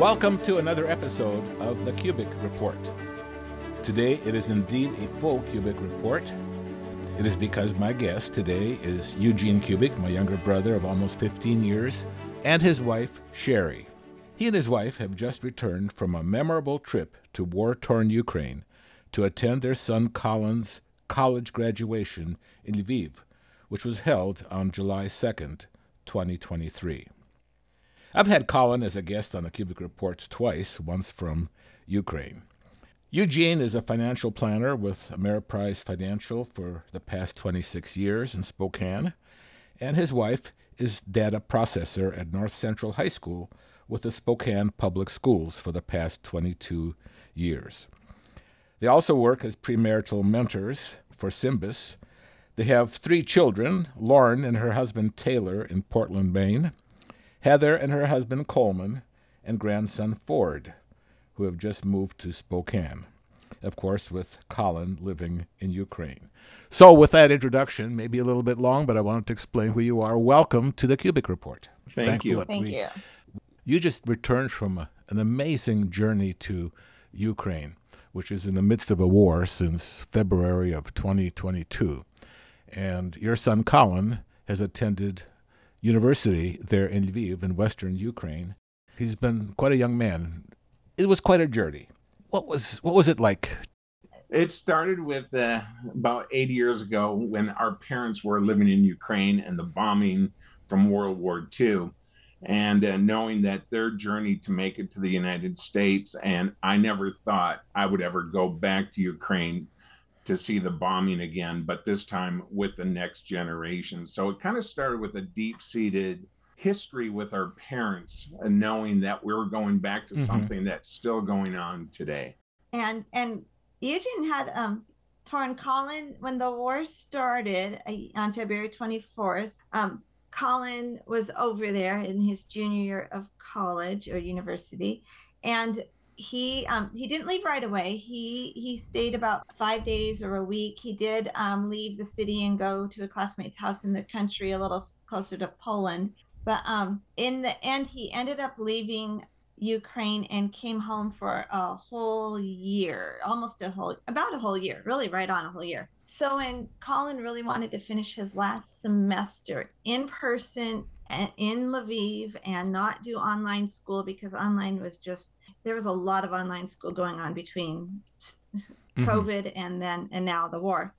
Welcome to another episode of the Kubik Report. Today it is indeed a full Kubik Report. It is because my guest today is Eugene Kubik, my younger brother of almost 15 years, and his wife, Sherry. He and his wife have just returned from a memorable trip to war torn Ukraine to attend their son Colin's college graduation in Lviv, which was held on July 2nd, 2023. I've had Colin as a guest on the Kubik Reports twice, once from Ukraine. Eugene is a financial planner with Ameriprise Financial for the past 26 years in Spokane, and his wife is data processor at North Central High School with the Spokane Public Schools for the past 22 years. They also work as premarital mentors for Symbis. They have three children Lauren and her husband Taylor in Portland, Maine, Heather and her husband Coleman, and grandson Ford, who have just moved to Spokane. Of course, with Colin living in Ukraine. So, with that introduction, maybe a little bit long, but I wanted to explain who you are. Welcome to the Kubik Report. Thank you. Thank we, you. You just returned from a, an amazing journey to Ukraine, which is in the midst of a war since February of 2022. And your son Colin has attended university there in Lviv in western Ukraine. He's been quite a young man. It was quite a journey. What was what was it like? It started with uh, about 80 years ago when our parents were living in Ukraine and the bombing from World War II, and uh, knowing that their journey to make it to the United States. And I never thought I would ever go back to Ukraine to see the bombing again, but this time with the next generation. So it kind of started with a deep seated history with our parents and knowing that we were going back to Mhm. something that's still going on today. And and Eugene had um torn Colin when the war started uh, on February 24th. Um, Colin was over there in his junior year of college or university, and he um, he didn't leave right away. He he stayed about five days or a week. He did um, leave the city and go to a classmate's house in the country, a little closer to Poland. But um, in the end, he ended up leaving Ukraine and came home for a whole year, almost a whole, about a whole year, really right on a whole year. So when Colin really wanted to finish his last semester in person in Lviv and not do online school because online was just there was a lot of online school going on between Mhm. COVID and then and now the war.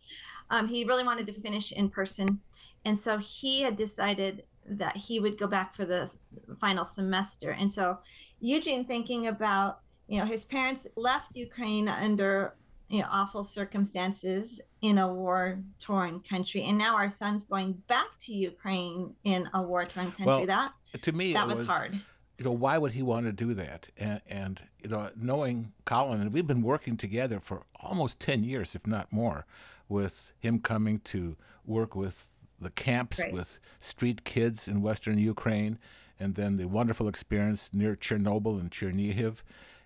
Um, he really wanted to finish in person, and so he had decided that he would go back for the final semester. And so Eugene, thinking about you know his parents left Ukraine under you know awful circumstances in a war torn country, and now our son's going back to Ukraine in a war torn country. Well, that To me, that it was, hard. you know, why would he want to do that? And, and you know, knowing Colin, and we've been working together for almost 10 years, if not more, with him coming to work with the camps Right. with street kids in Western Ukraine, and then the wonderful experience near Chernobyl and Chernihiv.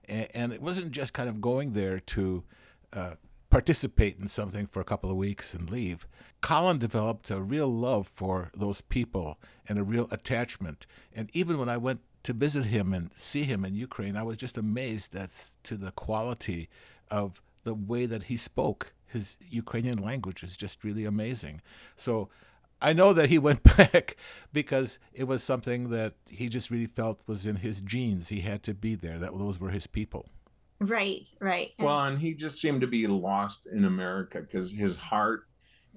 And, and it wasn't just kind of going there to uh, participate in something for a couple of weeks and leave. Colin developed a real love for those people and a real attachment. And even when I went to visit him and see him in Ukraine, I was just amazed as to the quality of the way that he spoke. His Ukrainian language is just really amazing. So I know that he went back because it was something that he just really felt was in his genes. He had to be there. That those were his people. Right, right. And- Well, and he just seemed to be lost in America because his heart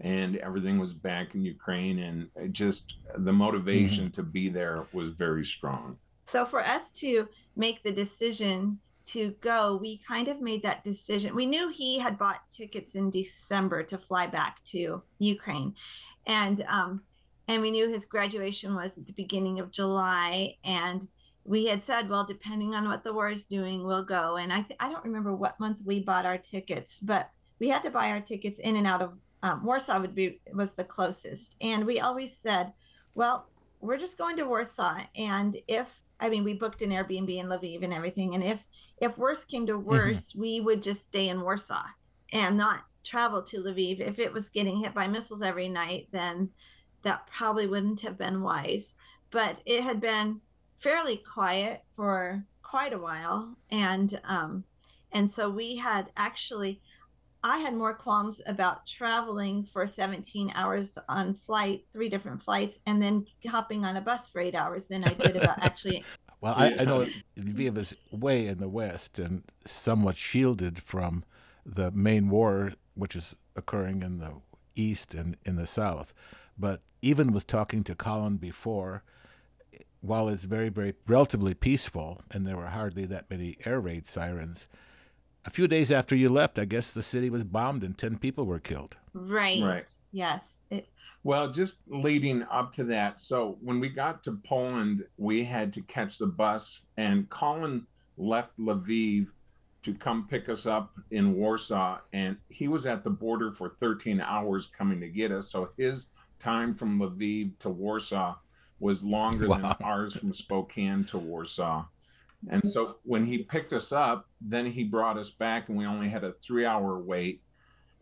and everything was back in Ukraine, and it just the motivation to be there was very strong. So for us to make the decision to go, we kind of made that decision. We knew he had bought tickets in December to fly back to Ukraine, and um, and we knew his graduation was at the beginning of July, and we had said, well, depending on what the war is doing, we'll go. And I th- I don't remember what month we bought our tickets, but we had to buy our tickets in and out of um, Warsaw would be was the closest, and we always said, well, we're just going to Warsaw, and if I mean, we booked an Airbnb in Lviv and everything. And if if worse came to worse, we would just stay in Warsaw and not travel to Lviv. If it was getting hit by missiles every night, then that probably wouldn't have been wise. But it had been fairly quiet for quite a while, and um, and so we had actually I had more qualms about traveling for 17 hours on flight, three different flights, and then hopping on a bus for eight hours than I did about actually. well, I, I know Lviv is way in the west and somewhat shielded from the main war, which is occurring in the east and in the south. But even with talking to Colin before, while it's very, very relatively peaceful, and there were hardly that many air raid sirens, a few days after you left, I guess the city was bombed and 10 people were killed. Right. Right. Yes. It... Well, just leading up to that. So when we got to Poland, we had to catch the bus, and Colin left Lviv to come pick us up in Warsaw. And he was at the border for 13 hours coming to get us. So his time from Lviv to Warsaw was longer wow. than ours from Spokane to Warsaw. And mm-hmm. so when he picked us up, then he brought us back, and we only had a three hour wait.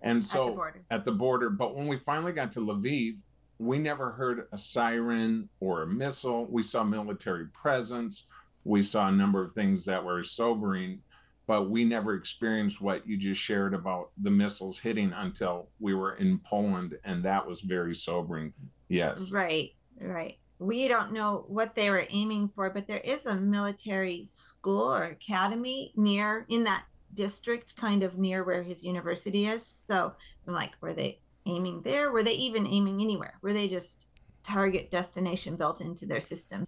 And so at the, at the border, but when we finally got to Lviv, we never heard a siren or a missile. We saw military presence. We saw a number of things that were sobering, but we never experienced what you just shared about the missiles hitting until we were in Poland. And that was very sobering. Yes. Right, right we don't know what they were aiming for, but there is a military school or academy near in that district, kind of near where his university is. So I'm like, were they aiming there? Were they even aiming anywhere? Were they just target destination built into their system?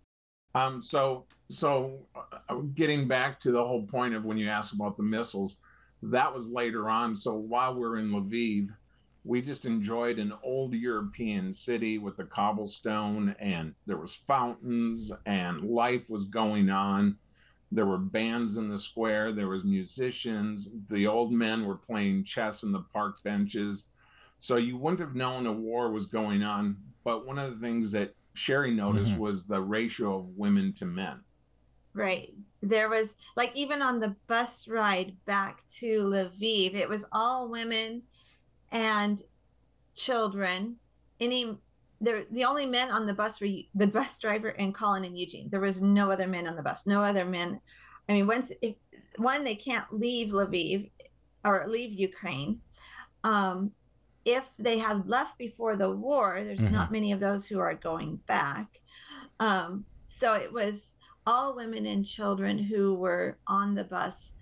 Um, so, so uh, getting back to the whole point of when you asked about the missiles, that was later on. So while we're in Lviv, we just enjoyed an old European city with the cobblestone and there was fountains and life was going on. There were bands in the square, there was musicians, the old men were playing chess in the park benches. So you wouldn't have known a war was going on, but one of the things that Sherry noticed mm-hmm. was the ratio of women to men. Right. There was like even on the bus ride back to Lviv, it was all women and children. Any there the only men on the bus were the bus driver and Colin and Eugene. There was no other men on the bus. No other men. I mean, once if, one they can't leave Lviv or leave Ukraine. Um, if they have left before the war, there's mm-hmm. not many of those who are going back. Um, so it was all women and children who were on the bus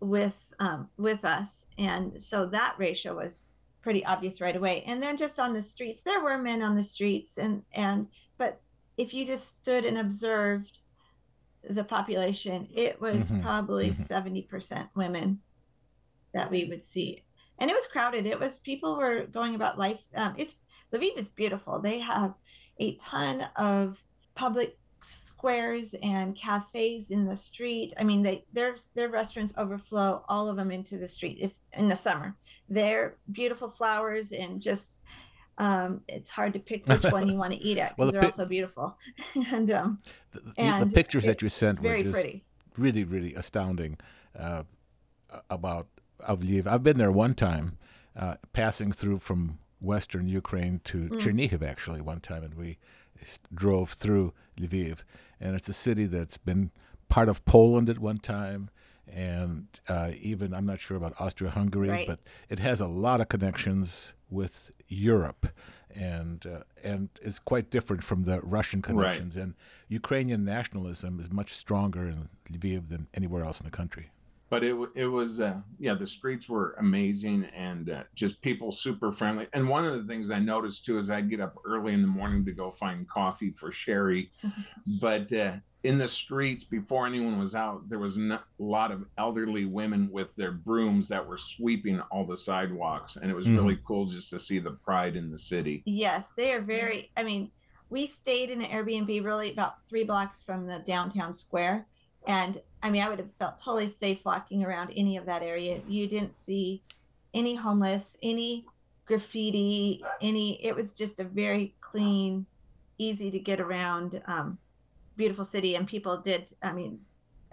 with um, with us, and so that ratio was pretty obvious right away. And then just on the streets, there were men on the streets, and and but if you just stood and observed the population, it was mm-hmm. probably mm-hmm. 70 mm-hmm. percent women that we would see, and it was crowded. It was people were going about life. Um, it's Lviv is beautiful. They have a ton of public squares and cafes in the street. I mean, they their their restaurants overflow all of them into the street if in the summer. They're beautiful flowers and just um, it's hard to pick which one you want to eat at because well, the they're pi- all so beautiful. and um, the, and the pictures it, that you sent were just pretty. really, really astounding uh, about Avliv. I've been there one time, uh, passing through from western Ukraine to mm. Chernihiv actually one time, and we drove through Lviv, and it's a city that's been part of Poland at one time, and uh, even I'm not sure about Austria-Hungary, right. but it has a lot of connections with Europe, and uh, and is quite different from the Russian connections. Right. And Ukrainian nationalism is much stronger in Lviv than anywhere else in the country but it it was uh, yeah the streets were amazing and uh, just people super friendly. And one of the things i noticed too is i'd get up early in the morning to go find coffee for sherry but uh, in the streets before anyone was out there was a lot of elderly women with their brooms that were sweeping all the sidewalks and it was mm. really cool just to see the pride in the city. Yes they are very i mean we stayed in an airbnb really about three blocks from the downtown square and I mean, I would have felt totally safe walking around any of that area. You didn't see any homeless, any graffiti, any, it was just a very clean, easy to get around, um, beautiful city. And people did, I mean,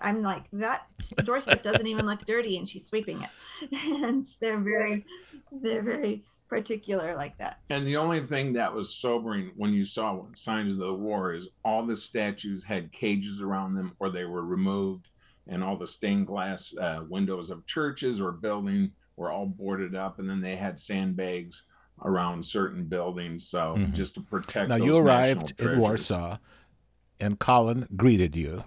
I'm like, that doorstep doesn't even look dirty and she's sweeping it. and they're very, they're very particular like that. And the only thing that was sobering when you saw signs of the war is all the statues had cages around them or they were removed. and all the stained glass uh, windows of churches or building were all boarded up, and then they had sandbags around certain buildings, so mm-hmm. just to protect. Now you arrived in Warsaw, and Colin greeted you,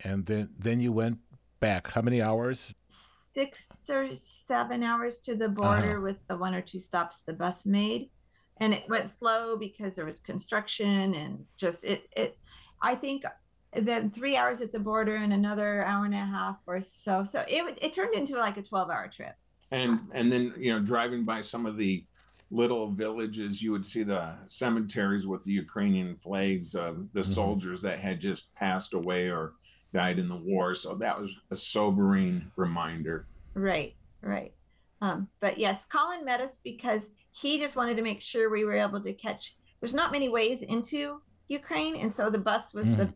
and then then you went back. How many hours? Six or seven hours to the border uh-huh. with the one or two stops the bus made, and it went slow because there was construction and just it it. I think then three hours at the border and another hour and a half or so. So it it turned into like a twelve hour trip. And and then you know driving by some of the little villages, you would see the cemeteries with the Ukrainian flags of the mm-hmm. soldiers that had just passed away or died in the war. So that was a sobering reminder. Right, right. Um, but yes, Colin met us because he just wanted to make sure we were able to catch. There's not many ways into Ukraine, and so the bus was mm. the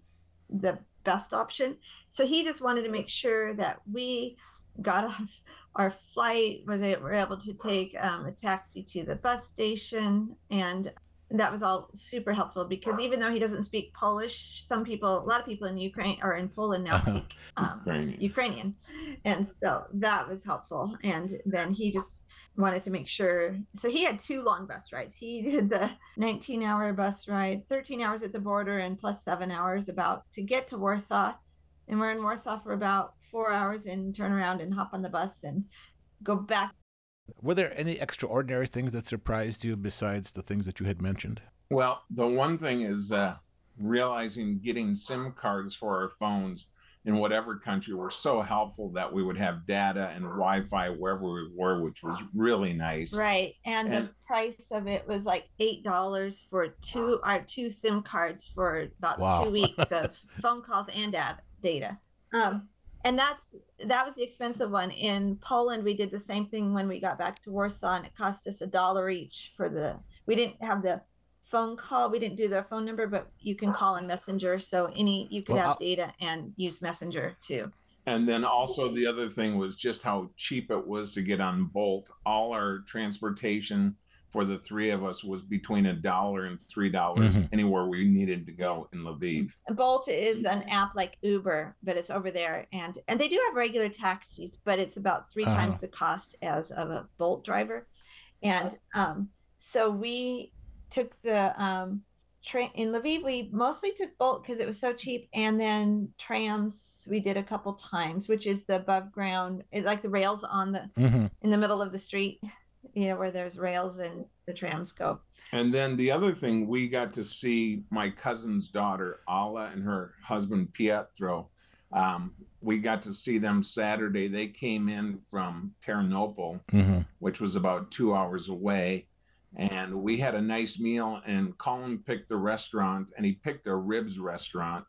the best option. So he just wanted to make sure that we got off our flight was it were able to take um, a taxi to the bus station and that was all super helpful because even though he doesn't speak Polish, some people, a lot of people in Ukraine or in Poland now uh-huh. speak um, Ukrainian. Ukrainian. And so that was helpful. And then he just wanted to make sure. So he had two long bus rides. He did the 19 hour bus ride, 13 hours at the border, and plus seven hours about to get to Warsaw. And we're in Warsaw for about four hours and turn around and hop on the bus and go back. Were there any extraordinary things that surprised you besides the things that you had mentioned? Well, the one thing is uh, realizing getting SIM cards for our phones in whatever country were so helpful that we would have data and Wi-Fi wherever we were, which was really nice. Right, and, and the price of it was like eight dollars for two our two SIM cards for about wow. two weeks of phone calls and data. Um, and that's that was the expensive one. In poland we did the same thing when we got back to warsaw and it cost us a dollar each for the we didn't have the phone call. We didn't do their phone number but you can call in messenger. So any you could well, have data and use messenger too. And then also the other thing was just how cheap it was to get on bolt. All our transportation for the three of us was between a dollar and three dollars mm-hmm. anywhere we needed to go in Lviv. Bolt is an app like Uber, but it's over there, and and they do have regular taxis, but it's about 3 uh-huh. times the cost as of a Bolt driver, and um, so we took the um, train in Lviv. We mostly took Bolt because it was so cheap, and then trams we did a couple times, which is the above ground, like the rails on the mm-hmm. in the middle of the street you know, where there's rails and the trams go. And then the other thing, we got to see my cousin's daughter, Alla, and her husband, Petro. Um, we got to see them Saturday. They came in from Ternopil, mm-hmm. which was about two hours away. And we had a nice meal. And Colin picked the restaurant, and he picked a ribs restaurant.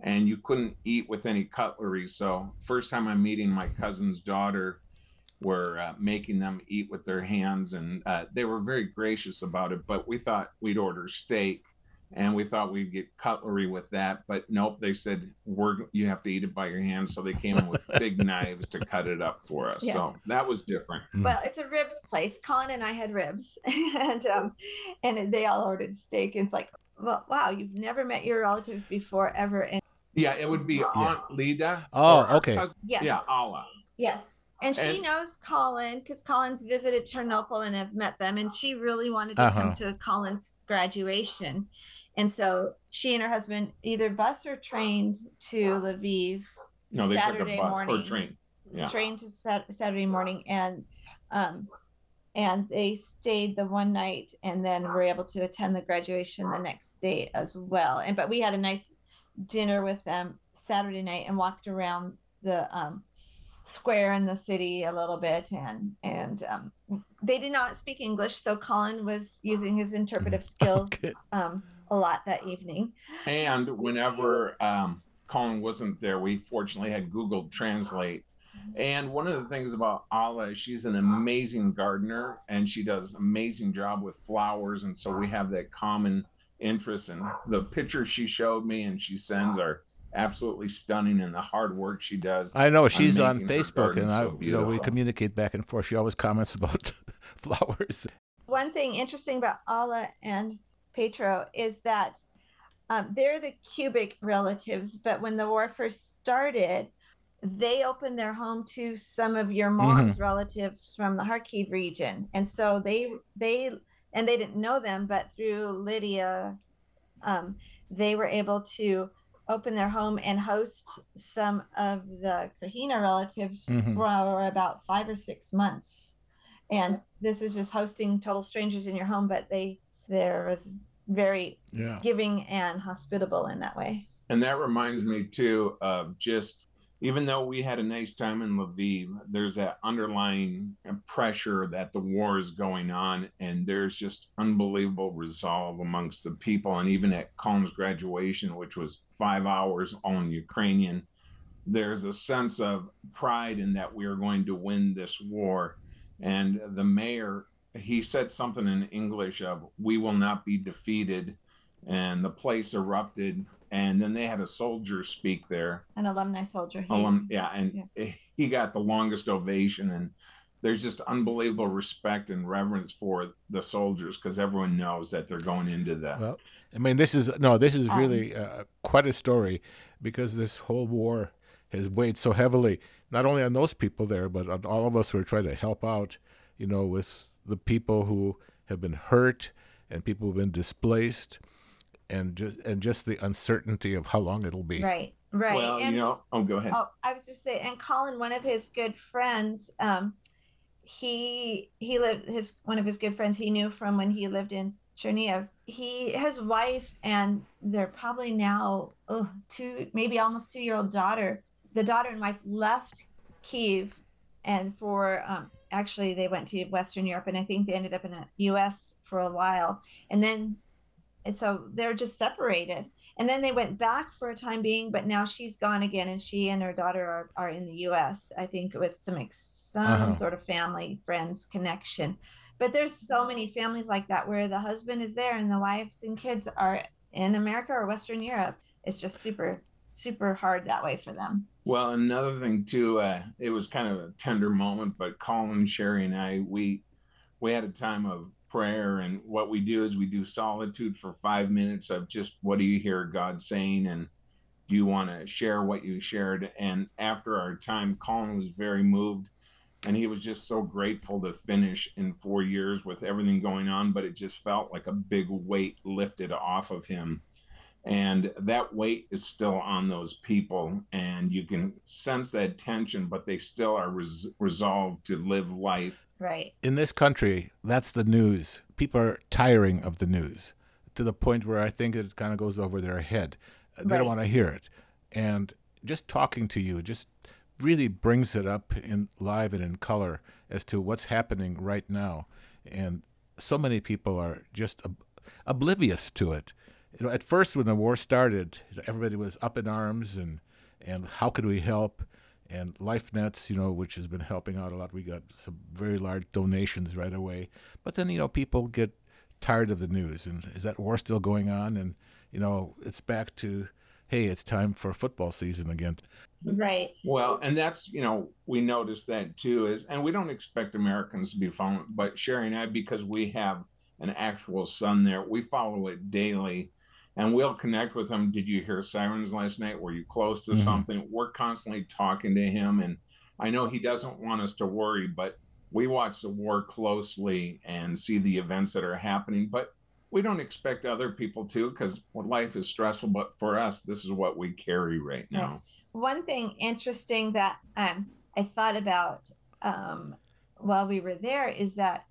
And you couldn't eat with any cutlery. So, first time I'm meeting my cousin's daughter, were uh, making them eat with their hands, and uh, they were very gracious about it. But we thought we'd order steak, and we thought we'd get cutlery with that, but nope. They said we're you have to eat it by your hands, so they came in with big knives to cut it up for us. Yeah. So that was different. Hmm. Well, it's a ribs place. Colin and I had ribs, and um, and they all ordered steak. And it's like, well, wow, you've never met your relatives before ever, and yeah, it would be Aunt Lida. Oh, okay. Cousin, yes. Yeah, Alla. Yes. And she and, knows Colin because Colin's visited Chernobyl and have met them. And she really wanted to uh-huh. come to Colin's graduation. And so she and her husband either bus or trained to Lviv. No, they Saturday took a bus morning, or train. Yeah. Trained to sat- Saturday morning. And um, and they stayed the one night and then were able to attend the graduation the next day as well. And but we had a nice dinner with them Saturday night and walked around the um, square in the city a little bit and and um, they did not speak english so colin was using his interpretive skills okay. um, a lot that evening and whenever um, colin wasn't there we fortunately had google translate and one of the things about Alla, she's an amazing gardener and she does amazing job with flowers. And so we have that common interest. And the picture she showed me and she sends are absolutely stunning and the hard work she does. I know she's on Facebook and I, so you know, we communicate back and forth. She always comments about flowers. One thing interesting about Alla and Petro is that um, they're the Kubik relatives, but when the war first started, they opened their home to some of your Mm-hmm. mom's relatives from the Kharkiv region, and so they they and they didn't know them, but through Lydia, um, they were able to open their home and host some of the Kahina relatives Mhm. for about five or six months. And this is just hosting total strangers in your home, but they there was very Yeah. giving and hospitable in that way. And that reminds me too of just even though we had a nice time in Lviv, there's that underlying pressure that the war is going on, and there's just unbelievable resolve amongst the people. And even at Colin's graduation, which was five hours in Ukrainian, there's a sense of pride in that we are going to win this war. And the mayor, he said something in English of, "We will not be defeated," and the place erupted and then they had a soldier speak there. An alumni soldier. He, Alum, yeah, and he got the longest ovation, and there's just unbelievable respect and reverence for the soldiers because everyone knows that they're going into the. Well, I mean, this is no, this is Um, really uh, quite a story because this whole war has weighed so heavily, not only on those people there, but on all of us who are trying to help out, you know, with the people who have been hurt and people who've been displaced, and just and just the uncertainty of how long it'll be. Right. Right. well, and, you know, oh, go ahead. Oh, I was just saying, and Colin, one of his good friends, um, he he lived his one of his good friends he knew from when he lived in Chernihiv. He his wife and they're probably now oh two maybe almost two year old daughter. The daughter and wife left Kiev, and for um, actually they went to Western Europe, and I think they ended up in the U.S. for a while, and then and so they're just separated. And then they went back for a time being but now she's gone again and she and her daughter are, are in the us i think with some ex- some Uh-huh. sort of family friends connection. But there's so many families like that where the husband is there and the wives and kids are in america or western europe. It's just super super hard that way for them. Well, another thing too, uh, it was kind of a tender moment, but Colin, Sherry, and I, we we had a time of prayer, and what we do is we do solitude for five minutes of just what do you hear God saying, and do you want to share what you shared? And after our time, Colin was very moved, and he was just so grateful to finish in four years with everything going on, but it just felt like a big weight lifted off of him and that weight is still on those people and you can sense that tension but they still are res- resolved to live life right in this country, that's the news. People are tiring of the news to the point where I think it kind of goes over their head. They Right. don't want to hear it. And just talking to you just really brings it up in live and in color as to what's happening right now. And so many people are just ob- oblivious to it. You know, at first when the war started, everybody was up in arms and and how could we help? And LifeNets, you know, which has been helping out a lot. We got some very large donations right away. But then, you know, people get tired of the news and is that war still going on? And, you know, it's back to, hey, it's time for football season again. right well and that's you know we noticed that too is and we don't expect americans to be following but sherry and i because we have an actual son there we follow it daily and we'll connect with him. Did you hear sirens last night? Were you close to Mhm. something? We're constantly talking to him and i know he doesn't want us to worry but we watch the war closely and see the events that are happening. But we don't expect other people to because life is stressful but for us this is what we carry right now. One thing interesting that um, I thought about um, while we were there is that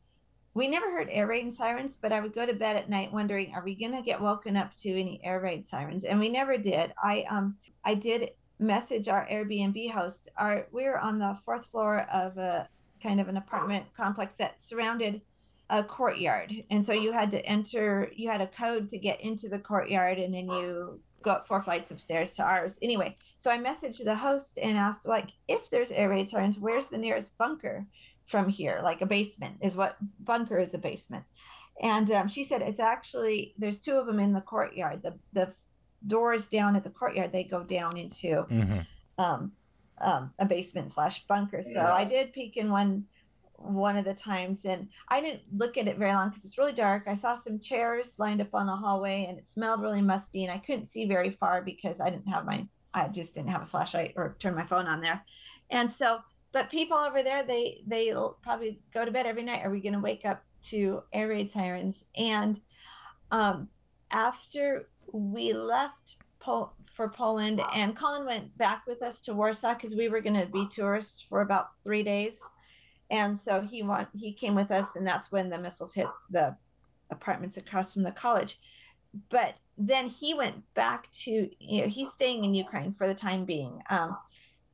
we never heard air raid sirens, but I would go to bed at night wondering, are we going to get woken up to any air raid sirens? And we never did. I um I did message our Airbnb host. Our we were on the fourth floor of a kind of an apartment complex that surrounded a courtyard, and so you had to enter. You had a code to get into the courtyard, and then you go up four flights of stairs to ours. Anyway, so I messaged the host and asked, like, if there's air raid sirens, where's the nearest bunker from here? Like a basement is what bunker is a basement. And um, she said it's actually there's two of them in the courtyard. The the doors down at the courtyard they go down into Mm-hmm. um, um, a basement slash bunker. So Yeah. I did peek in one one of the times and I didn't look at it very long because it's really dark. I saw some chairs lined up on the hallway and it smelled really musty and I couldn't see very far because I didn't have my I just didn't have a flashlight or turn my phone on there. And so, but people over there, they they'll probably go to bed every night. Are we going to wake up to air raid sirens? And um, after we left Pol- for Poland, and Colin went back with us to Warsaw because we were going to be tourists for about three days, and so he want he came with us, and that's when the missiles hit the apartments across from the college. But then he went back to you know he's staying in Ukraine for the time being. Um,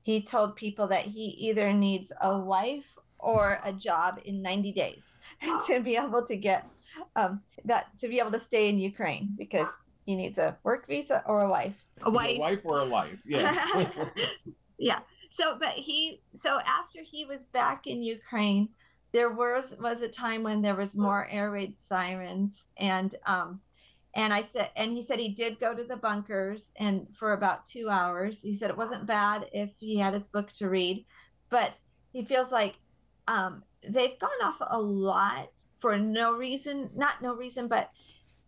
he told people that he either needs a wife or a job in 90 days to be able to get um, that to be able to stay in Ukraine because he needs a work visa or a wife. A wife. A wife or a life. Yes. yeah. So, but he, so after he was back in Ukraine, there was was a time when there was more air raid sirens, and um, and I said, and he said he did go to the bunkers and for about two hours. He said it wasn't bad if he had his book to read, but he feels like um, they've gone off a lot for no reason, not no reason, but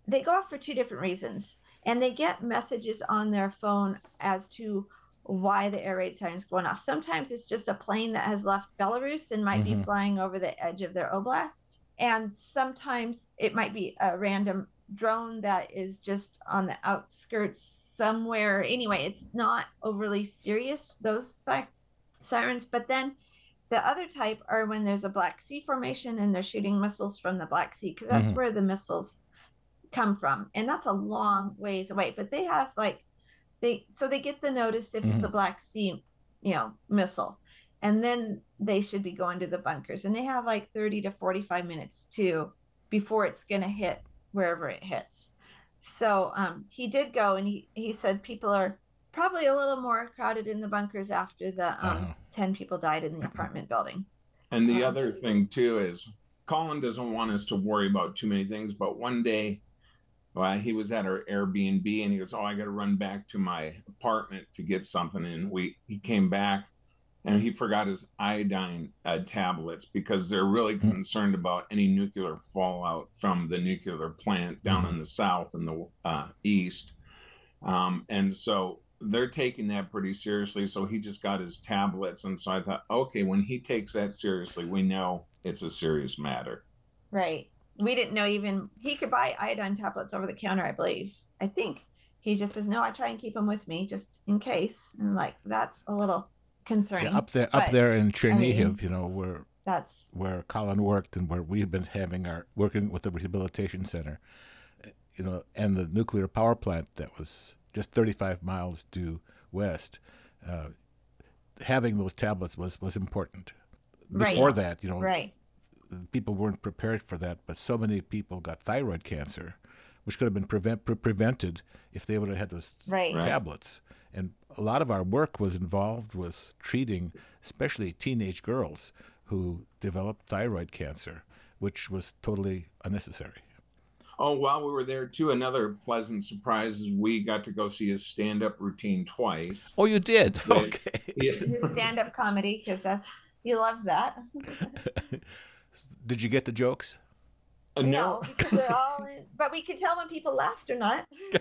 they go off for two different reasons and they get messages on their phone as to why the air raid siren's going off. Sometimes it's just a plane that has left Belarus and might mm-hmm. be flying over the edge of their oblast. And sometimes it might be a random drone that is just on the outskirts somewhere. Anyway, it's not overly serious, those si- sirens. But then the other type are when there's a Black Sea formation and they're shooting missiles from the Black Sea, because that's mm-hmm. where the missiles come from and that's a long ways away but they have like they so they get the notice if mm-hmm. it's a mm-hmm. black sea you know missile and then they should be going to the bunkers and they have like 30 to 45 minutes to before it's going to hit wherever it hits so um, he did go and he, he said people are probably a little more crowded in the bunkers after the um, uh-huh. 10 people died in the apartment building and the um, other thing too is colin doesn't want us to worry about too many things but one day well, he was at our Airbnb and he goes, "Oh, I got to run back to my apartment to get something." And we he came back and he forgot his iodine uh, tablets because they're really mm-hmm. concerned about any nuclear fallout from the nuclear plant down mm-hmm. in the south and the uh, east. Um, and so they're taking that pretty seriously. So he just got his tablets. And so I thought, okay, when he takes that seriously, we know it's a serious matter. Right we didn't know even he could buy iodine tablets over the counter, I believe. I think he just says, no, I try and keep them with me just in case. And like, that's a little concerning. Yeah, up there, but, up there in Chernihiv, I mean, you know, where that's where Colin worked and where we've been having our working with the rehabilitation center, you know, and the nuclear power plant that was just 35 miles due west. Uh, having those tablets was was important. Before right. that, you know, right people weren't prepared for that, but so many people got thyroid cancer, which could have been prevent, pre- prevented if they would have had those right. tablets. And a lot of our work was involved with treating, especially teenage girls who developed thyroid cancer, which was totally unnecessary. Oh, while we were there too, another pleasant surprise is we got to go see his stand-up routine twice. Oh, you did? Okay. Yeah. His stand-up comedy, because uh, he loves that. Did you get the jokes? Uh, no. no, because they're all in, but we could tell when people laughed or not.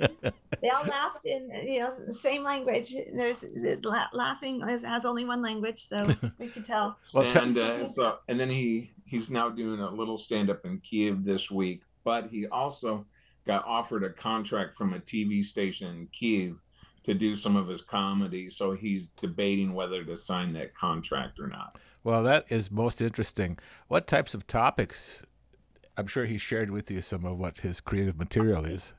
they all laughed in you know the same language. There's laughing has, has only one language, so we could tell. well, and uh, so and then he he's now doing a little stand up in Kiev this week, but he also got offered a contract from a TV station in Kiev to do some of his comedy. So he's debating whether to sign that contract or not. Well, that is most interesting. What types of topics? I'm sure he shared with you some of what his creative material is.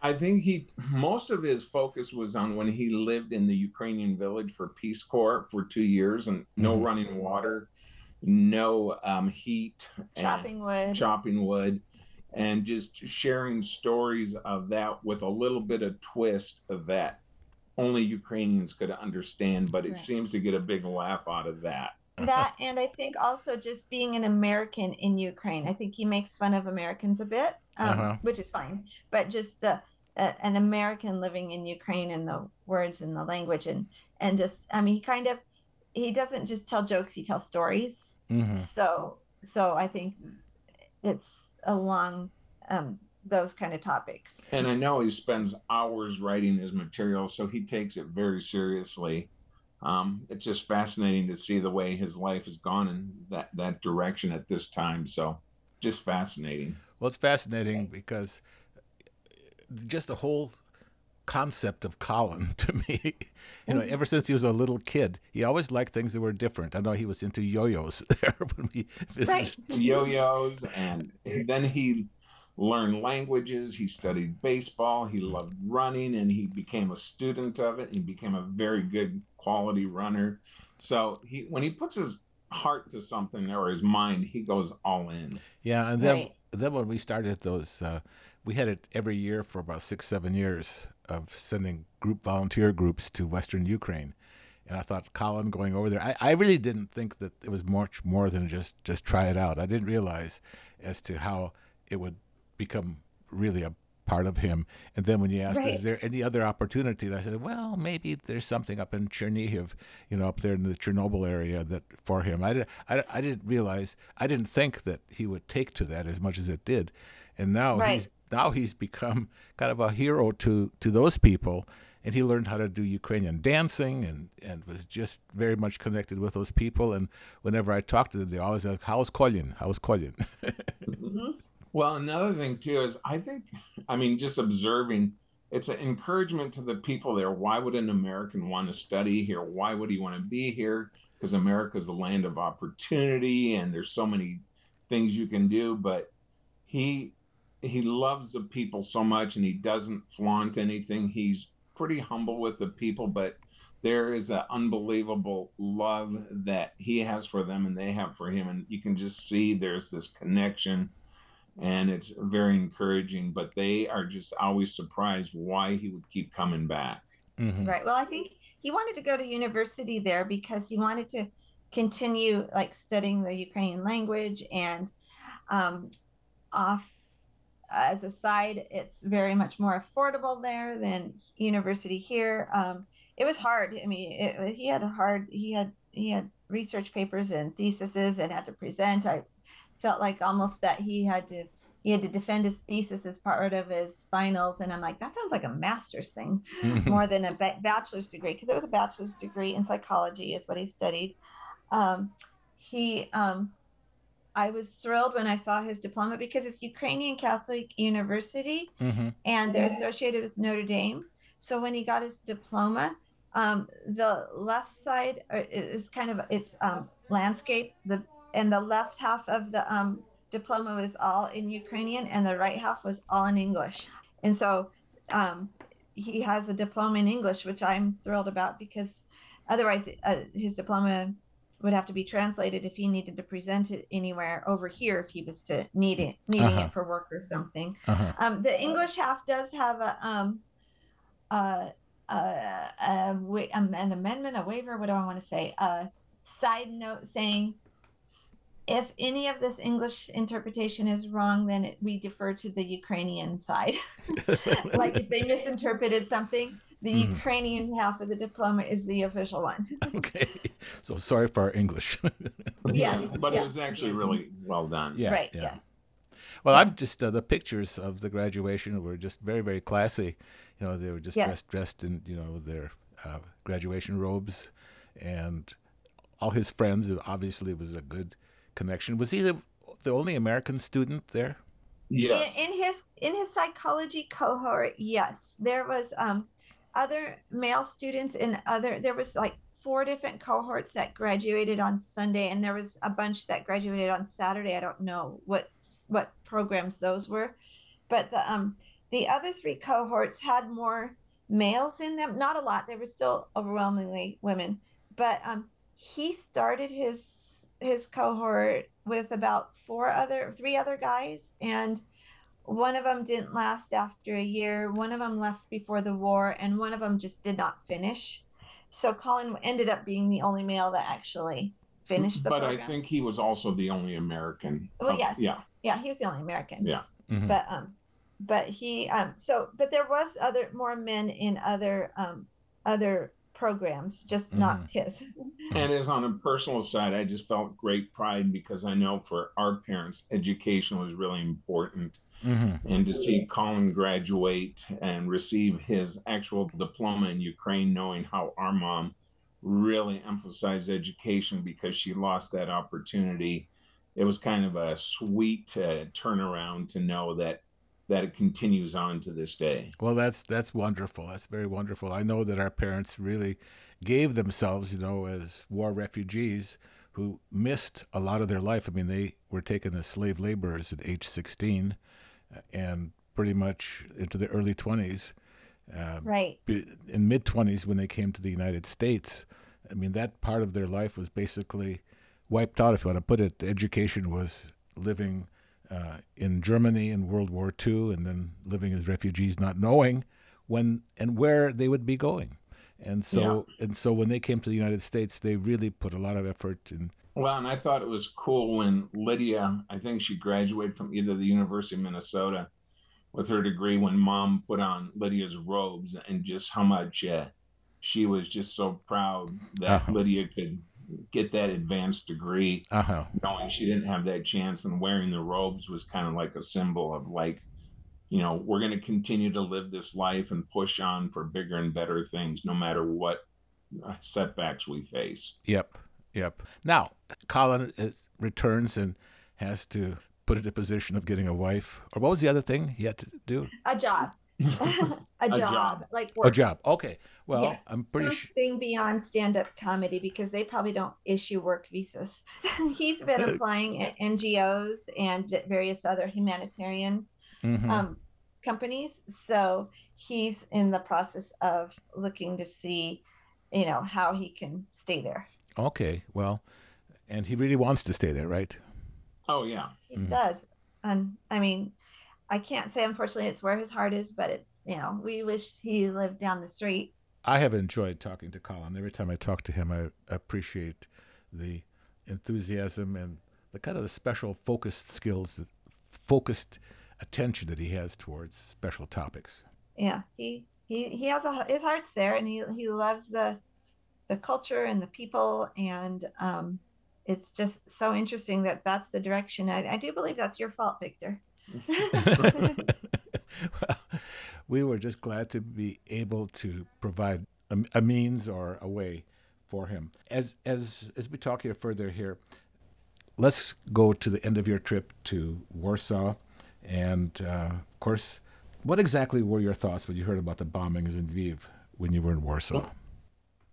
I think he most of his focus was on when he lived in the Ukrainian village for Peace Corps for two years and no mm-hmm. running water, no um, heat, chopping wood, chopping wood, and just sharing stories of that with a little bit of twist of that only Ukrainians could understand. But it right. seems to get a big laugh out of that that and I think also just being an American in Ukraine. I think he makes fun of Americans a bit, um, uh-huh. which is fine. But just the uh, an American living in Ukraine and the words and the language and and just I mean he kind of he doesn't just tell jokes; he tells stories. Mm-hmm. So so I think it's along um, those kind of topics. And I know he spends hours writing his material, so he takes it very seriously. Um, it's just fascinating to see the way his life has gone in that that direction at this time. So, just fascinating. Well, it's fascinating because just the whole concept of Colin to me. You know, ever since he was a little kid, he always liked things that were different. I know he was into yo-yos there when we visited. Right. Yo-yos, and then he learned languages. He studied baseball. He loved running, and he became a student of it. He became a very good quality runner. So he, when he puts his heart to something or his mind, he goes all in. Yeah, and then Right. then when we started those, uh, we had it every year for about six, seven years of sending group volunteer groups to Western Ukraine. And I thought Colin going over there, I, I really didn't think that it was much more than just just try it out. I didn't realize as to how it would become really a part of him. And then when you asked, Right. is there any other opportunity? And I said, well, maybe there's something up in Chernihiv, you know, up there in the Chernobyl area that for him. I, did, I, I didn't realize, I didn't think that he would take to that as much as it did. And now Right. he's now he's become kind of a hero to to those people and he learned how to do Ukrainian dancing and, and was just very much connected with those people. And whenever I talked to them, they always ask, "How's Kolin? How's Kolin?" Mm-hmm. Well, another thing too is I think, I mean, just observing, it's an encouragement to the people there. Why would an American want to study here? Why would he want to be here? Because America is a land of opportunity and there's so many things you can do. But he he loves the people so much and he doesn't flaunt anything. He's pretty humble with the people, but there is an unbelievable love that he has for them and they have for him. And you can just see there's this connection and it's very encouraging. But they are just always surprised why he would keep coming back. Mhm. Right. Well, I think he wanted to go to university there because he wanted to continue like studying the Ukrainian language and um, off as a side, it's very much more affordable there than university here. Um, it was hard. I mean, it, he had a hard. He had he had research papers and theses and had to present. I felt like almost that he had to he had to defend his thesis as part of his finals, and I'm like, that sounds like a master's thing more than a bachelor's degree because it was a bachelor's degree in psychology is what he studied um, he um, i was thrilled when i saw his diploma because it's ukrainian catholic university Mhm. and they're associated with notre dame so when he got his diploma um, the left side uh, is kind of it's um, landscape the and the left half of the um, diploma was all in ukrainian and the right half was all in english and so um, he has a diploma in English, which I'm thrilled about because otherwise uh, his diploma would have to be translated if he needed to present it anywhere over here if he was to need it needing Uh-huh. it for work or something. Uh-huh. Um, the English half does have a um, uh, uh, a, um, an amendment, a waiver. What do I want to say? A side note saying if any of this English interpretation is wrong, then it, we defer to the Ukrainian side. like if they misinterpreted something, the Mhm. Ukrainian half of the diploma is the official one. okay. So sorry for our English. Yes, but yeah. it was actually really well done. Yeah, right. yeah. Yes. Well, I'm just uh, the pictures of the graduation were just very, very classy. You know, they were just Yes. dressed, dressed in you know their uh, graduation robes, and all his friends. It obviously was a good connection. Was he the, the only American student there? Yes. In, in his in his psychology cohort, yes, there was um other male students in other. There was like four different cohorts that graduated on Sunday, and there was a bunch that graduated on Saturday. I don't know what what programs those were, but the um the other three cohorts had more males in them. Not a lot. They were still overwhelmingly women, but um he started his his cohort with about four other three other guys and one of them didn't last after a year one of them left before the war and one of them just did not finish so colin ended up being the only male that actually finished the but program I think he was also the only American. Well, yes. Yeah. yeah he was the only american Yeah. Mhm. but um but he um so but there was other more men in other um other programs just not his And as on a personal side, I just felt great pride because I know for our parents, education was really important. Mm-hmm. And to see Colin graduate and receive his actual diploma in Ukraine, knowing how our mom really emphasized education because she lost that opportunity. It was kind of a sweet uh, turnaround to know that that it continues on to this day. Well, that's that's wonderful. That's very wonderful. I know that our parents really gave themselves, you know, as war refugees who missed a lot of their life. I mean, they were taken as slave laborers at age 16 uh, and pretty much into the early 20s. Uh, right. In mid 20s, when they came to the United States, I mean, that part of their life was basically wiped out, if you want to put it. Education was living uh, in Germany in World War II and then living as refugees, not knowing when and where they would be going. And so, yeah. and so when they came to the United States, they really put a lot of effort in. Well, and I thought it was cool when Lydia, I think she graduated from either the University of Minnesota with her degree when mom put on Lydia's robes and just how much uh, she was just so proud that uh-huh. Lydia could get that advanced degree, uh-huh. knowing she didn't have that chance. And wearing the robes was kind of like a symbol of like, you know, we're going to continue to live this life and push on for bigger and better things, no matter what uh, setbacks we face. Yep. Yep. Now, Colin is, returns and has to put it in a position of getting a wife. Or what was the other thing he had to do? A job. a, a job, job, like work. a job. Okay, well, yeah. I'm pretty something beyond stand-up comedy because they probably don't issue work visas. He's been applying at NGOs and various other humanitarian mm-hmm. um, companies, so he's in the process of looking to see, you know, how he can stay there. Okay, well, and he really wants to stay there, right? Oh yeah, he mm-hmm. does. And I mean, I can't say unfortunately it's where his heart is, but it's you know we wish he lived down the street. I have enjoyed talking to Colin. Every time I talk to him, I appreciate the enthusiasm and the kind of the special focused skills, focused attention that he has towards special topics. Yeah, he he he has a his heart's there, and he he loves the the culture and the people, and um, it's just so interesting that that's the direction. I, I do believe that's your fault, Victor. Well, we were just glad to be able to provide a, a, means or a way for him. As as as we talk here further here, let's go to the end of your trip to Warsaw, and uh, of course, what exactly were your thoughts when you heard about the bombings in Lviv when you were in Warsaw?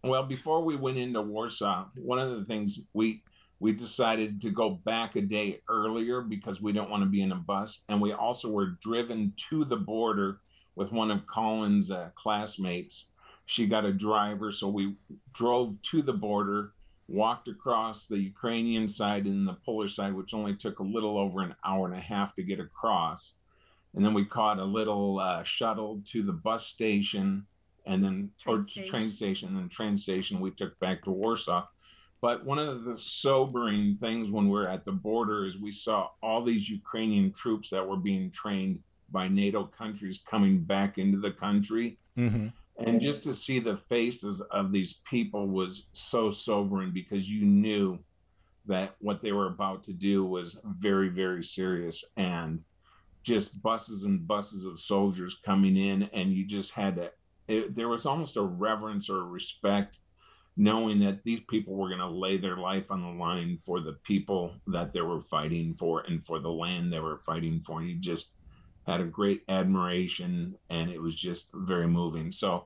Well, before we went into Warsaw, one of the things we we decided to go back a day earlier because we don't want to be in a bus. And we also were driven to the border with one of Colin's uh, classmates. She got a driver. So we drove to the border, walked across the Ukrainian side and the Polish side, which only took a little over an hour and a half to get across. And then we caught a little uh, shuttle to the bus station and then train or station. train station and then train station we took back to Warsaw but one of the sobering things when we're at the border is we saw all these Ukrainian troops that were being trained by NATO countries coming back into the country. Mm-hmm. And just to see the faces of these people was so sobering because you knew that what they were about to do was very, very serious. And just buses and buses of soldiers coming in, and you just had to, it, there was almost a reverence or a respect knowing that these people were going to lay their life on the line for the people that they were fighting for and for the land they were fighting for. You just had a great admiration, and it was just very moving. So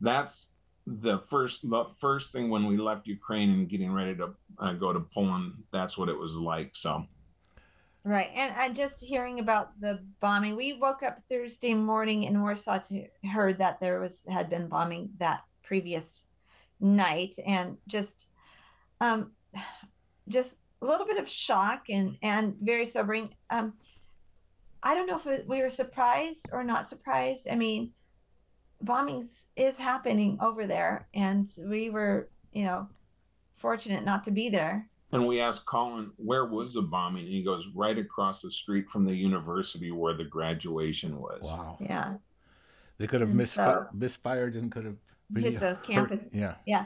that's the first the first thing when we left Ukraine and getting ready to uh, go to Poland. That's what it was like. So. Right, and just hearing about the bombing. We woke up Thursday morning in Warsaw to heard that there was had been bombing that previous night and just um just a little bit of shock and and very sobering. Um i don't know if we were surprised or not surprised. I mean bombings is happening over there and we were you know fortunate not to be there. And we asked colin where was the bombing? And he goes right across the street from the university where the graduation was. Wow. Yeah. They could have misfi- so, misfired and could have hit the campus. Hurt, yeah. Yeah.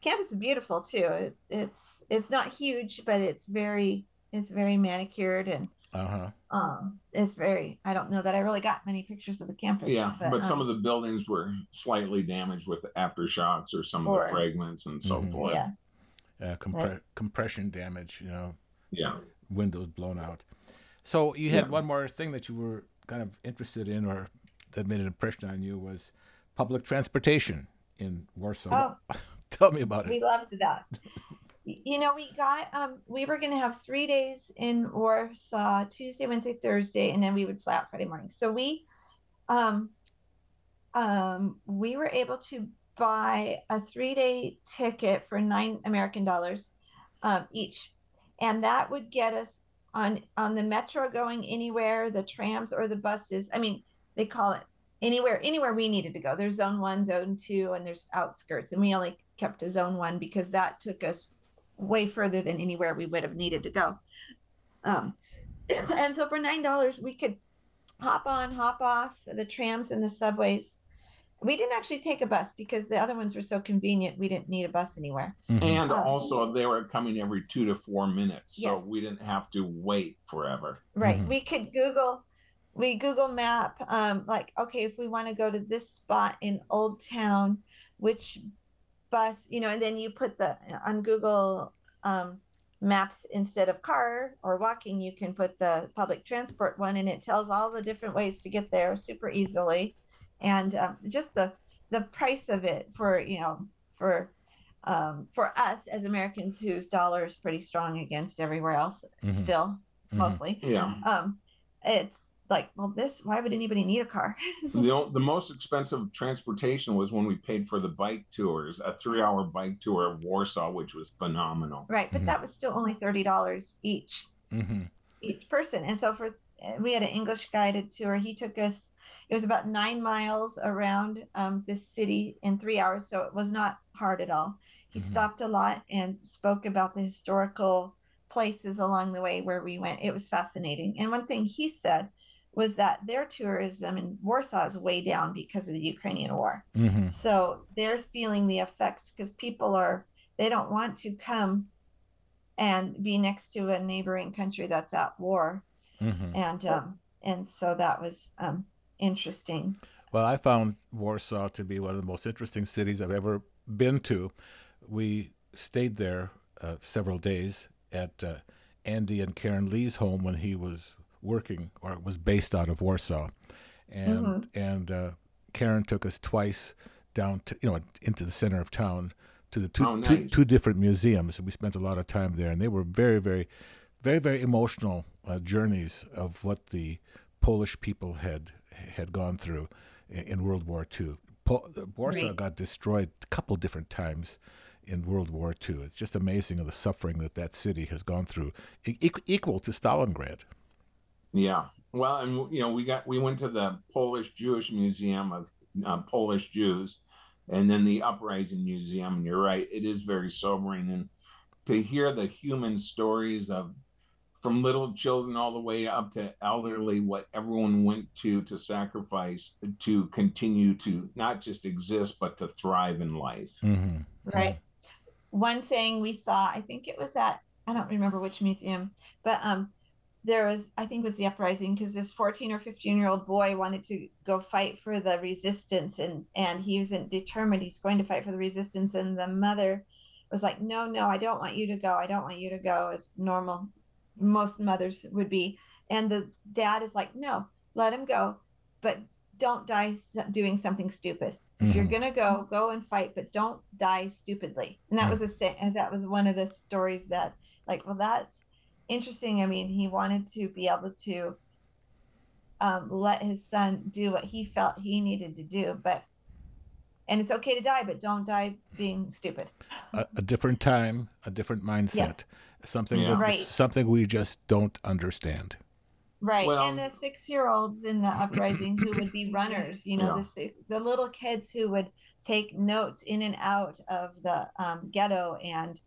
Campus is beautiful too. It, it's it's not huge, but it's very it's very manicured and Uh-huh. Um, it's very. I don't know that I really got many pictures of the campus. Yeah, but, some um, of the buildings were slightly damaged with the aftershocks or some Or- of the fragments and so Mhm. forth. yeah, Uh, compre- Compression damage, you know, Yeah. windows blown out. So you had Yeah. one more thing that you were kind of interested in or that made an impression on you was public transportation in Warsaw. Oh. Tell me about it. we loved that. You know, we got um we were gonna have three days in Warsaw, Tuesday, Wednesday, Thursday, and then we would fly out Friday morning. So we um um we were able to buy a three day ticket for nine American dollars um each. And that would get us on on the metro going anywhere, the trams or the buses. I mean, they call it anywhere anywhere we needed to go there's zone one zone two and there's outskirts and we only kept to zone one because that took us way further than anywhere we would have needed to go um, and so for nine dollars we could hop on hop off the trams and the subways we didn't actually take a bus because the other ones were so convenient we didn't need a bus anywhere Mhm. And Oh. also, they were coming every two to four minutes, so Yes. we didn't have to wait forever. right Mhm. we could google we google map um like okay if we want to go to this spot in old town which bus you know and then you put the on google um maps instead of car or walking you can put the public transport one and it tells all the different ways to get there super easily and um, just the the price of it for you know for um, for us as americans whose dollar is pretty strong against everywhere else Mhm. still Mhm. mostly Yeah. um it's like well this why would anybody need a car the, o- the most expensive transportation was when we paid for the bike tours, a three hour bike tour of Warsaw, which was phenomenal. right but Mhm. that was still only $30 each Mhm. each person and so for we had an english guided tour he took us it was about nine miles around um, this city in three hours so it was not hard at all he Mhm. stopped a lot and spoke about the historical places along the way where we went it was fascinating and one thing he said was that their tourism in warsaw is way down because of the ukrainian war Mhm. So they're feeling the effects because people are they don't want to come and be next to a neighboring country that's at war, Mhm. and um, and so that was um, interesting. Well, I found Warsaw to be one of the most interesting cities I've ever been to. We stayed there uh, several days at uh, Andy and Karen Lee's home when he was working or was based out of Warsaw, and and uh, Karen took us twice down to you know into the center of town to the two, Oh, two, nice. two different museums. We spent a lot of time there, and they were very very very very emotional uh, journeys of what the Polish people had had gone through in, in World War II. Po- Warsaw Right. got destroyed a couple different times in World War II. It's just amazing of the suffering that that city has gone through, e- equal to Stalingrad. Yeah. Well, and you know, we got we went to the Polish Jewish Museum of uh, Polish Jews, and then the Uprising Museum. And you're right, it is very sobering, and to hear the human stories of from little children all the way up to elderly, what everyone went to to sacrifice to continue to not just exist but to thrive in life. Mm-hmm. Right. One saying we saw, I think it was at I don't remember which museum, but um, there was I think was the uprising because this 14 or 15 year old boy wanted to go fight for the resistance and and he wasn't determined he's going to fight for the resistance and the mother was like no no I don't want you to go I don't want you to go as normal most mothers would be and the dad is like no let him go but don't die doing something stupid if you're Mhm. gonna go go and fight but don't die stupidly and that Mm. was a that was one of the stories that like well that's interesting i mean he wanted to be able to um, let his son do what he felt he needed to do but and it's okay to die but don't die being stupid a, a different time, a different mindset, something Yeah. that, Right. something we just don't understand. right Well- and the six year olds in the uprising who would be runners you know Yeah. the the little kids who would take notes in and out of the um, ghetto and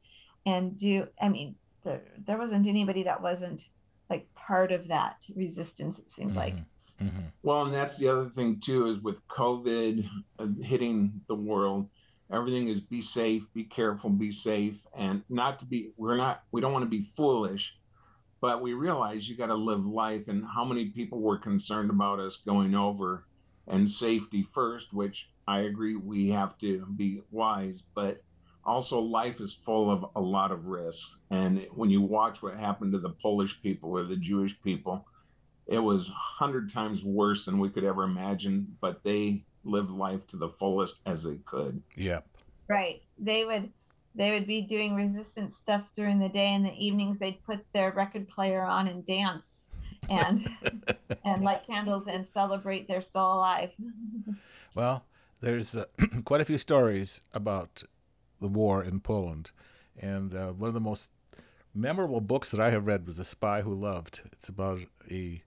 and do i mean there there wasn't anybody that wasn't like part of that resistance it seemed like Mhm. Well, and that's the other thing too is with COVID uh, hitting the world, everything is be safe, be careful, be safe, and not to be. We're not. We don't want to be foolish, but we realized you got to live life and how many people were concerned about us going over and safety first, which I agree we have to be wise, but also life is full of a lot of risks. And when you watch what happened to the Polish people or the Jewish people, it was hundred times worse than we could ever imagine, but they lived life to the fullest as they could. Yep. Right. They would they would be doing resistance stuff during the day and the evenings they'd put their record player on and dance and and light candles and celebrate they're still alive. well, there's uh, quite a few stories about the war in Poland, and uh, one of the most memorable books that I have read was *A Spy Who Loved*. It's about a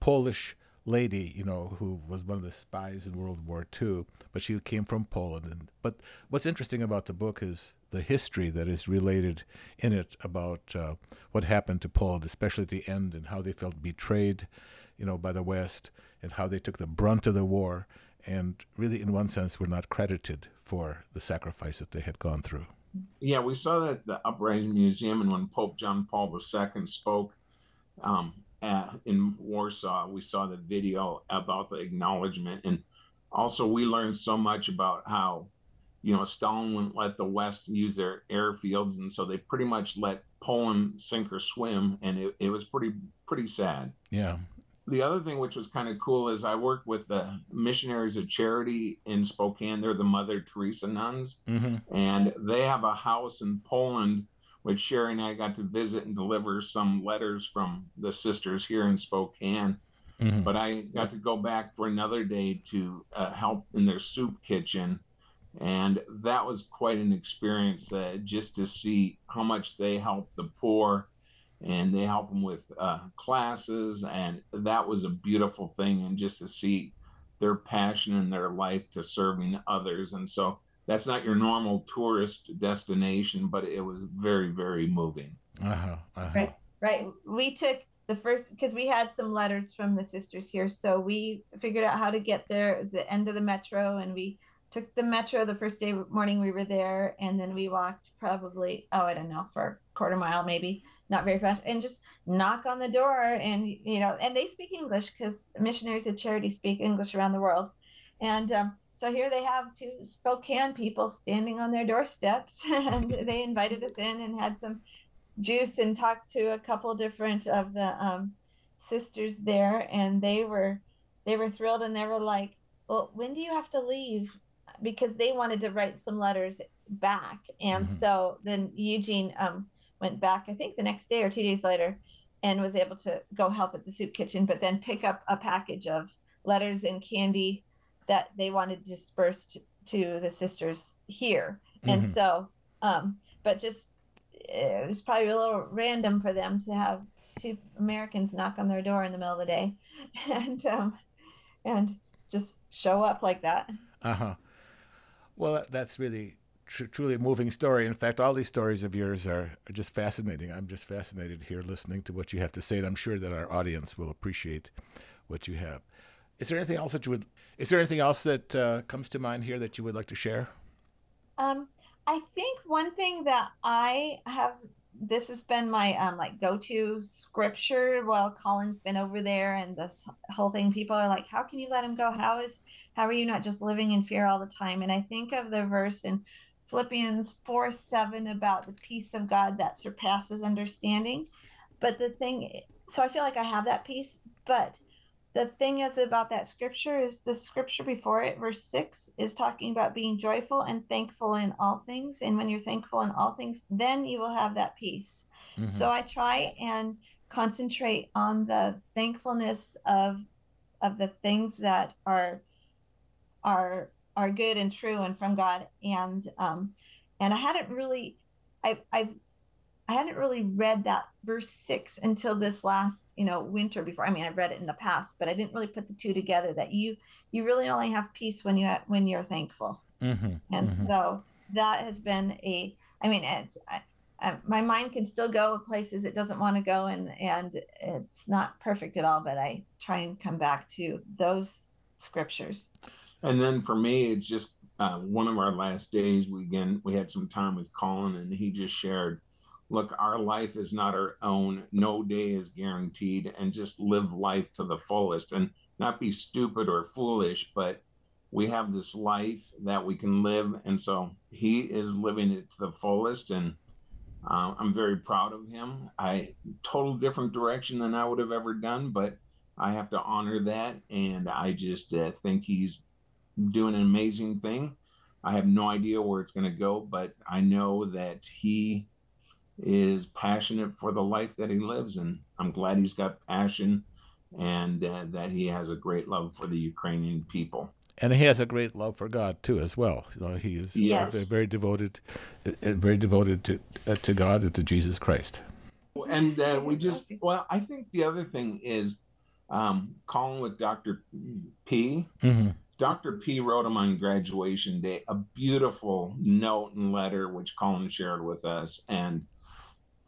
Polish lady, you know, who was one of the spies in World War II, but she came from Poland. And but what's interesting about the book is the history that is related in it about uh, what happened to Poland, especially at the end, and how they felt betrayed, you know, by the West, and how they took the brunt of the war, and really, in one sense, were not credited for the sacrifice that they had gone through. Yeah, we saw that at the Uprising Museum, and when Pope John Paul II spoke, um, at, in Warsaw, we saw the video about the acknowledgement. And also, we learned so much about how, you know, Stalin wouldn't let the West use their airfields. And so they pretty much let Poland sink or swim. And it, it was pretty, pretty sad. Yeah. The other thing, which was kind of cool, is I worked with the Missionaries of Charity in Spokane. They're the Mother Teresa nuns. Mm-hmm. And they have a house in Poland which Sherry and I got to visit and deliver some letters from the sisters here in Spokane. Mm-hmm. But I got to go back for another day to uh, help in their soup kitchen. And that was quite an experience uh, just to see how much they help the poor and they help them with uh, classes. And that was a beautiful thing. And just to see their passion and their life to serving others. And so that's not your normal tourist destination, but it was very, very moving. Uh-huh, uh-huh. Right, right. We took the first because we had some letters from the sisters here, so we figured out how to get there. It was the end of the metro, and we took the metro the first day morning we were there, and then we walked probably oh I don't know for a quarter mile maybe, not very fast, and just knock on the door, and you know, and they speak English because missionaries of charity speak English around the world, and um, so here they have two Spokane people standing on their doorsteps, and they invited us in and had some juice and talked to a couple different of the um, sisters there, and they were they were thrilled, and they were like, "Well, when do you have to leave?" Because they wanted to write some letters back, and mm-hmm. so then Eugene um, went back. I think the next day or two days later, and was able to go help at the soup kitchen, but then pick up a package of letters and candy that they wanted dispersed to the sisters here. Mm-hmm. And so, um, but just it was probably a little random for them to have two Americans knock on their door in the middle of the day and um, and just show up like that. Uh huh. Well, that's really tr- truly a moving story. In fact, all these stories of yours are, are just fascinating. I'm just fascinated here listening to what you have to say, and I'm sure that our audience will appreciate what you have. Is there anything else that you would is there anything else that uh, comes to mind here that you would like to share? Um, I think one thing that I have this has been my um, like go-to scripture while Colin's been over there and this whole thing people are like how can you let him go how is how are you not just living in fear all the time and I think of the verse in Philippians 4 7 about the peace of God that surpasses understanding. But the thing so I feel like I have that peace but the thing is about that scripture is the scripture before it verse 6 is talking about being joyful and thankful in all things. And when you're thankful in all things then you will have that peace. Mm-hmm. so i try and concentrate on the thankfulness of of the things that are are are good and true and from god and um and i hadn't really I, I've I hadn't really read that verse six until this last, you know, winter before. I mean, I've read it in the past, but I didn't really put the two together. That you you really only have peace when you when you're thankful, mm-hmm, and mm-hmm. so that has been a. I mean, it's I, I, my mind can still go places it doesn't want to go, and and it's not perfect at all. But I try and come back to those scriptures. And then for me, it's just uh, one of our last days. We again we had some time with Colin, and he just shared look, our life is not our own. No day is guaranteed, and just live life to the fullest and not be stupid or foolish, but we have this life that we can live. And so he is living it to the fullest. And uh, I'm very proud of him. I total different direction than I would have ever done, but I have to honor that. And I just uh, think he's doing an amazing thing. I have no idea where it's going to go, but I know that he is passionate for the life that he lives. And I'm glad he's got passion and uh, that he has a great love for the Ukrainian people. And he has a great love for God too, as well. You know, he is yes. very devoted, uh, very devoted to uh, to God and to Jesus Christ. And uh, we just well, I think the other thing is um, Colin with Dr. P. Mm-hmm. Dr. P wrote him on graduation day a beautiful note and letter, which Colin shared with us. And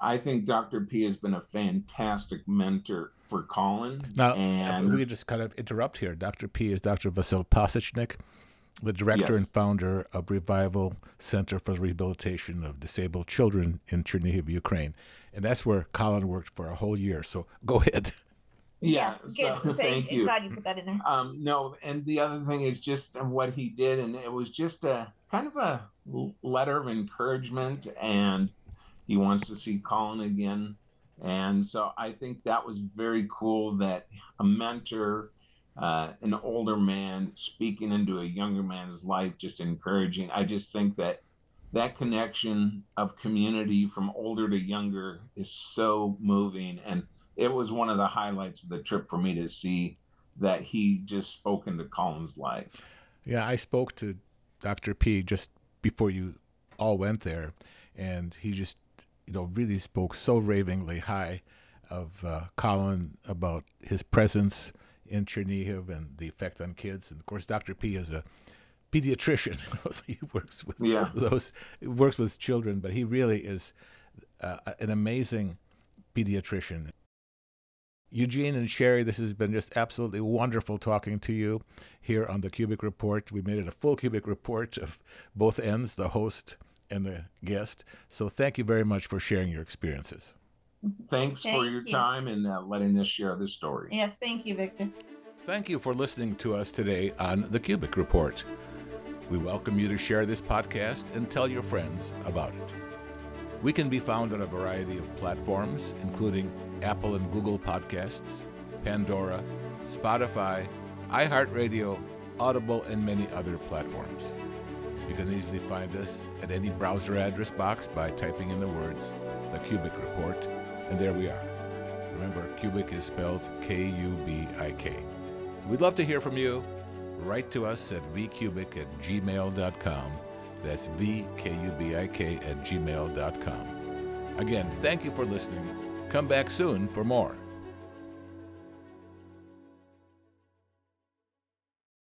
I think Dr. P has been a fantastic mentor for Colin. Now, and we just kind of interrupt here. Dr. P is Dr. Vasil Pasechnik, the director yes. and founder of Revival Center for the Rehabilitation of Disabled Children in Chernihiv, Ukraine. And that's where Colin worked for a whole year. So go ahead. Yes, so, thank, thank you. Glad you put that in there. Um, no, and the other thing is just what he did, and it was just a kind of a letter of encouragement, and he wants to see Colin again, and so I think that was very cool that a mentor, uh, an older man speaking into a younger man's life, just encouraging. I just think that that connection of community from older to younger is so moving and it was one of the highlights of the trip for me to see that he just spoke into Colin's life. Yeah, I spoke to Dr. P just before you all went there, and he just, you know, really spoke so ravingly high of uh, Colin about his presence in Chernihiv and the effect on kids. And of course, Dr. P is a pediatrician, so he works with yeah. those works with children, but he really is uh, an amazing pediatrician. Eugene and Sherry, this has been just absolutely wonderful talking to you here on the Kubik Report. We made it a full Kubik Report of both ends, the host and the guest. So thank you very much for sharing your experiences. Thanks thank for your you. time and uh, letting us share this story. Yes, thank you, Victor. Thank you for listening to us today on the Kubik Report. We welcome you to share this podcast and tell your friends about it. We can be found on a variety of platforms, including Apple and Google Podcasts, Pandora, Spotify, iHeartRadio, Audible, and many other platforms. You can easily find us at any browser address box by typing in the words The Kubik Report, and there we are. Remember, Kubik is spelled K U B I K. We'd love to hear from you. Write to us at vkubik at gmail.com. That's V-K-U-B-I-K at gmail.com. Again, thank you for listening Come back soon for more.